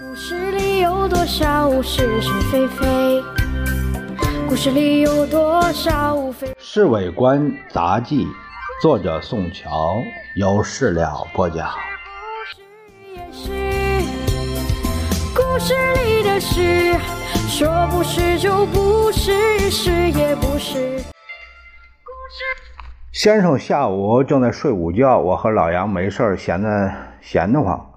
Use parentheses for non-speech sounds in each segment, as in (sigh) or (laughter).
故事里有多少是是非非？故事里有多少非？《侍卫官杂记》，作者宋乔，由事了播讲。故事里的事，说不是就不是，是也不是。故事。先生下午正在睡午觉，我和老杨没事儿闲的闲得慌，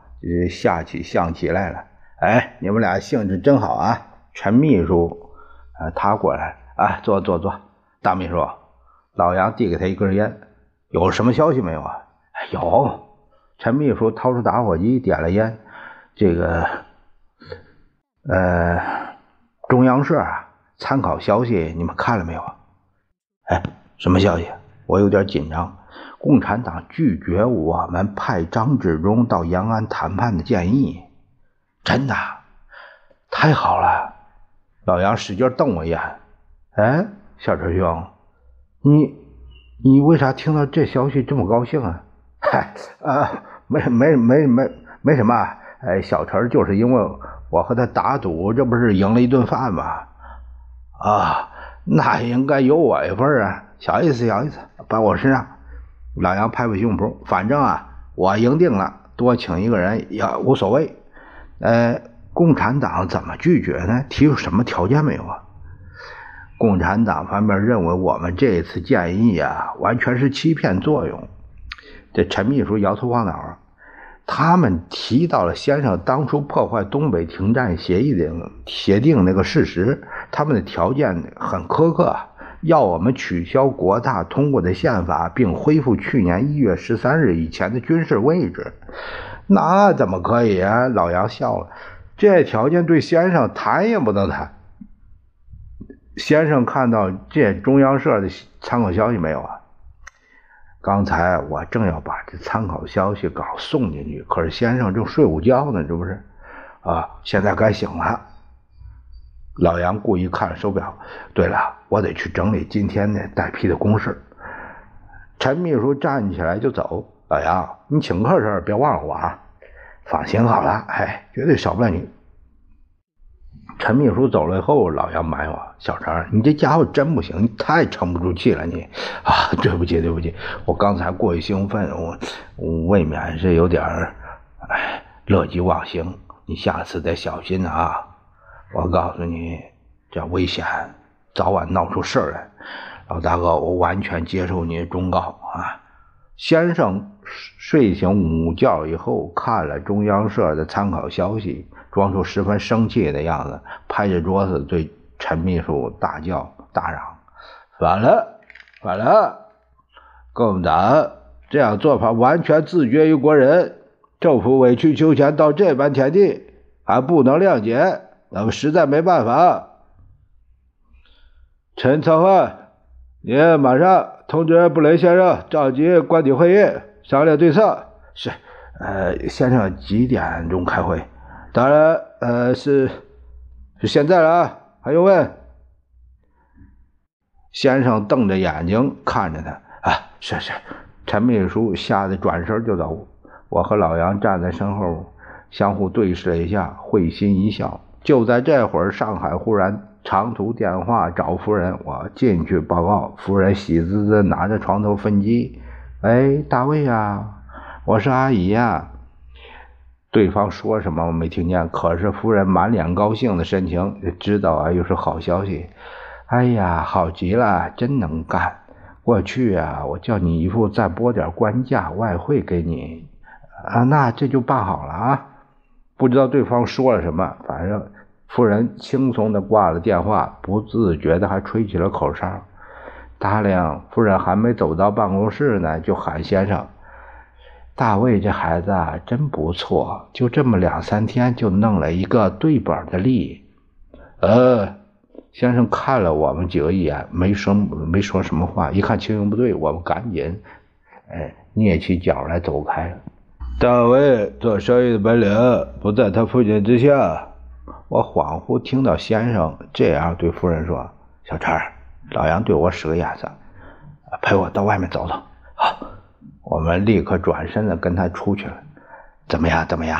下起象棋来了。哎，你们俩兴致真好啊！陈秘书，呃，他过来，啊，坐坐坐。大秘书，老杨递给他一根烟，有什么消息没有啊？有。陈秘书掏出打火机点了烟，这个，呃，中央社啊，参考消息你们看了没有啊？哎，什么消息？我有点紧张。共产党拒绝我们派张治中到延安谈判的建议。真的，太好了！老杨使劲瞪我一眼。哎，小陈兄，你你为啥听到这消息这么高兴啊？嗨，啊，没没没没没什么。哎，小陈就是因为我和他打赌，这不是赢了一顿饭吗？啊，那应该有我一份啊！小意思，小意思，把我身上。老杨拍拍胸脯，反正啊，我赢定了，多请一个人也无所谓。呃，共产党怎么拒绝呢？提出什么条件没有啊？共产党方面认为我们这次建议啊，完全是欺骗作用。这陈秘书摇头晃脑，他们提到了先生当初破坏东北停战协议的协定那个事实，他们的条件很苛刻，要我们取消国大通过的宪法，并恢复去年一月十三日以前的军事位置。那怎么可以啊？老杨笑了，这条件对先生谈也不能谈。先生看到这中央社的参考消息没有啊？刚才我正要把这参考消息稿送进去，可是先生正睡午觉呢，这不是？啊，现在该醒了。老杨故意看手表。对了，我得去整理今天的带批的公事。陈秘书站起来就走。老杨，你请客时别忘了我啊！放心好了，哎，绝对少不了你。陈秘书走了以后，老杨埋怨：“小陈，你这家伙真不行，你太沉不住气了，你啊！对不起，对不起，我刚才过于兴奋，我未免是有点儿哎乐极忘形。你下次得小心啊！我告诉你，这危险，早晚闹出事来。老大哥，我完全接受你的忠告啊！先生。”睡醒午觉以后，看了中央社的参考消息，装出十分生气的样子，拍着桌子对陈秘书大叫大嚷：“反了，反了！共党这样做法完全自绝于国人，政府委曲求全到这般田地，还不能谅解，那么实在没办法。”陈策换，你马上通知布雷先生召集官邸会议。商量对策是，呃，先生几点钟开会？当然，呃，是是现在了啊！还用问？先生瞪着眼睛看着他，啊，是是。陈秘书吓得转身就走。我和老杨站在身后，相互对视了一下，会心一笑。就在这会儿，上海忽然长途电话找夫人，我进去报告，夫人喜滋滋拿着床头分机。哎，大卫呀，我是阿姨呀。对方说什么我没听见，可是夫人满脸高兴的神情，知道啊，又是好消息。哎呀，好极了，真能干。过去啊，我叫你姨父再拨点官价外汇给你 (laughs) 啊，那这就办好了啊。不知道对方说了什么，反正夫人轻松的挂了电话，不自觉的还吹起了口哨。大亮夫人还没走到办公室呢，就喊先生：“大卫这孩子啊，真不错，就这么两三天就弄了一个对本的利。”呃，先生看了我们几个一眼，没说没说什么话。一看情形不对，我们赶紧哎蹑起脚来走开。大卫做生意的本领不在他父亲之下。我恍惚听到先生这样对夫人说：“小陈。”老杨对我使个眼色，陪我到外面走走。好，我们立刻转身的跟他出去了。怎么样？怎么样？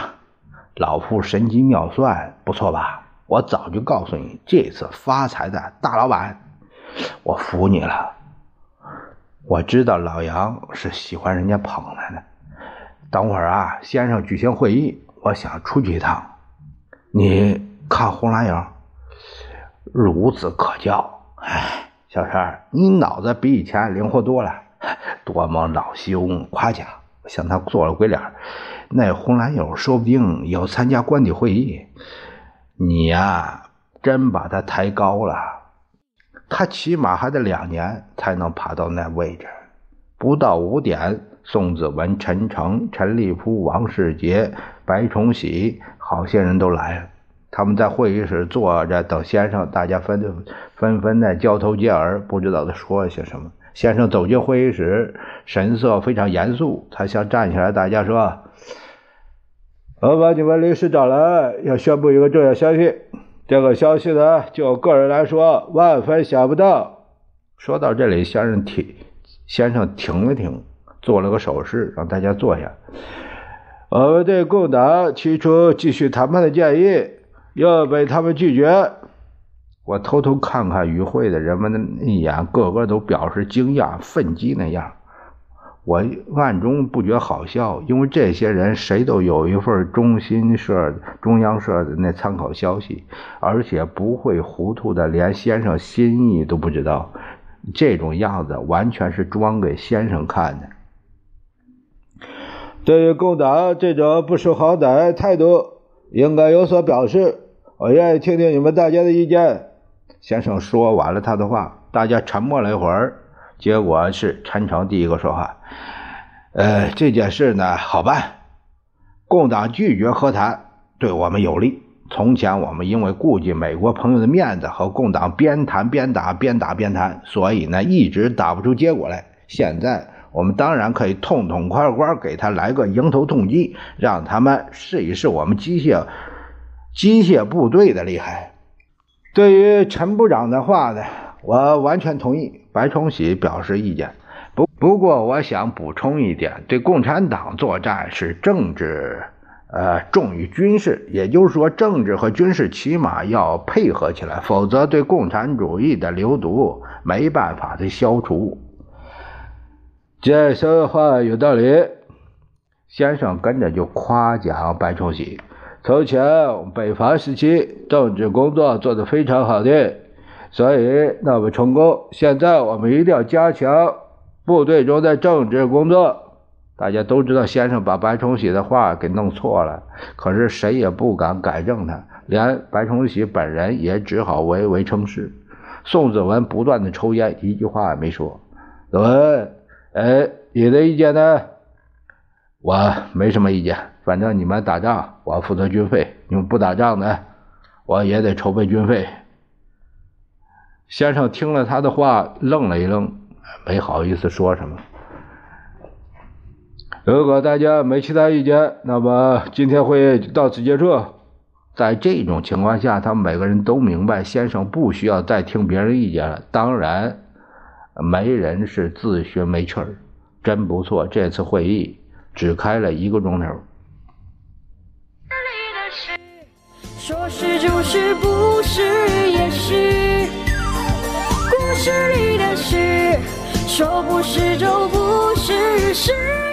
老夫神机妙算，不错吧？我早就告诉你，这次发财的大老板，我服你了。我知道老杨是喜欢人家捧他的。等会儿啊，先生举行会议，我想出去一趟。你看红蓝影，孺子可教。哎，小陈，你脑子比以前灵活多了。多么恼羞夸奖！向他做了鬼脸。那红蓝友说不定要参加官邸会议，你呀，真把他抬高了。他起码还得两年才能爬到那位置。不到五点，宋子文、陈诚、陈立夫、王世杰、白崇禧，好些人都来了。他们在会议室坐着等先生，大家纷纷纷的交头接耳，不知道他说些什么。先生走进会议室，神色非常严肃，他想站起来，大家说。我把你们临时找来，要宣布一个重要消息。这个消息呢，就个人来说，万分想不到。说到这里，先生停，先生停了停，做了个手势，让大家坐下。我们对共党提出继续谈判的建议，又被他们拒绝。我偷偷看看与会的人们的一眼，个个都表示惊讶、愤激那样。我暗中不觉好笑，因为这些人谁都有一份中心社、中央社的那参考消息，而且不会糊涂的，连先生心意都不知道。这种样子完全是装给先生看的。对于共党这种不识好歹态度，应该有所表示。我愿意听听你们大家的意见。先生说完了他的话，大家沉默了一会儿。结果是陈诚第一个说话，呃，这件事呢好办，共党拒绝和谈，对我们有利。从前我们因为顾及美国朋友的面子，和共党边谈边打，边打边谈，所以呢一直打不出结果来。现在我们当然可以痛痛快快给他来个迎头痛击，让他们试一试我们机械机械部队的厉害。对于陈部长的话呢，我完全同意。白崇禧表示意见，不不过我想补充一点，对共产党作战是政治，呃重于军事，也就是说政治和军事起码要配合起来，否则对共产主义的流毒没办法的消除。这说话有道理，先生跟着就夸奖白崇禧，从前北伐时期政治工作做得非常好的。所以那么成功。现在我们一定要加强部队中的政治工作。大家都知道，先生把白崇禧的话给弄错了，可是谁也不敢改正他，连白崇禧本人也只好唯唯称是。宋子文不断的抽烟，一句话也没说。子文，哎，你的意见呢？我没什么意见，反正你们打仗，我负责军费；你们不打仗呢，我也得筹备军费。先生听了他的话，愣了一愣，没好意思说什么。如果大家没其他意见，那么今天会议到此结束。在这种情况下，他们每个人都明白，先生不需要再听别人意见了。当然，没人是自寻没趣儿。真不错，这次会议只开了一个钟头。说是就是，不是也是。故事里的事，说不是就不是，是。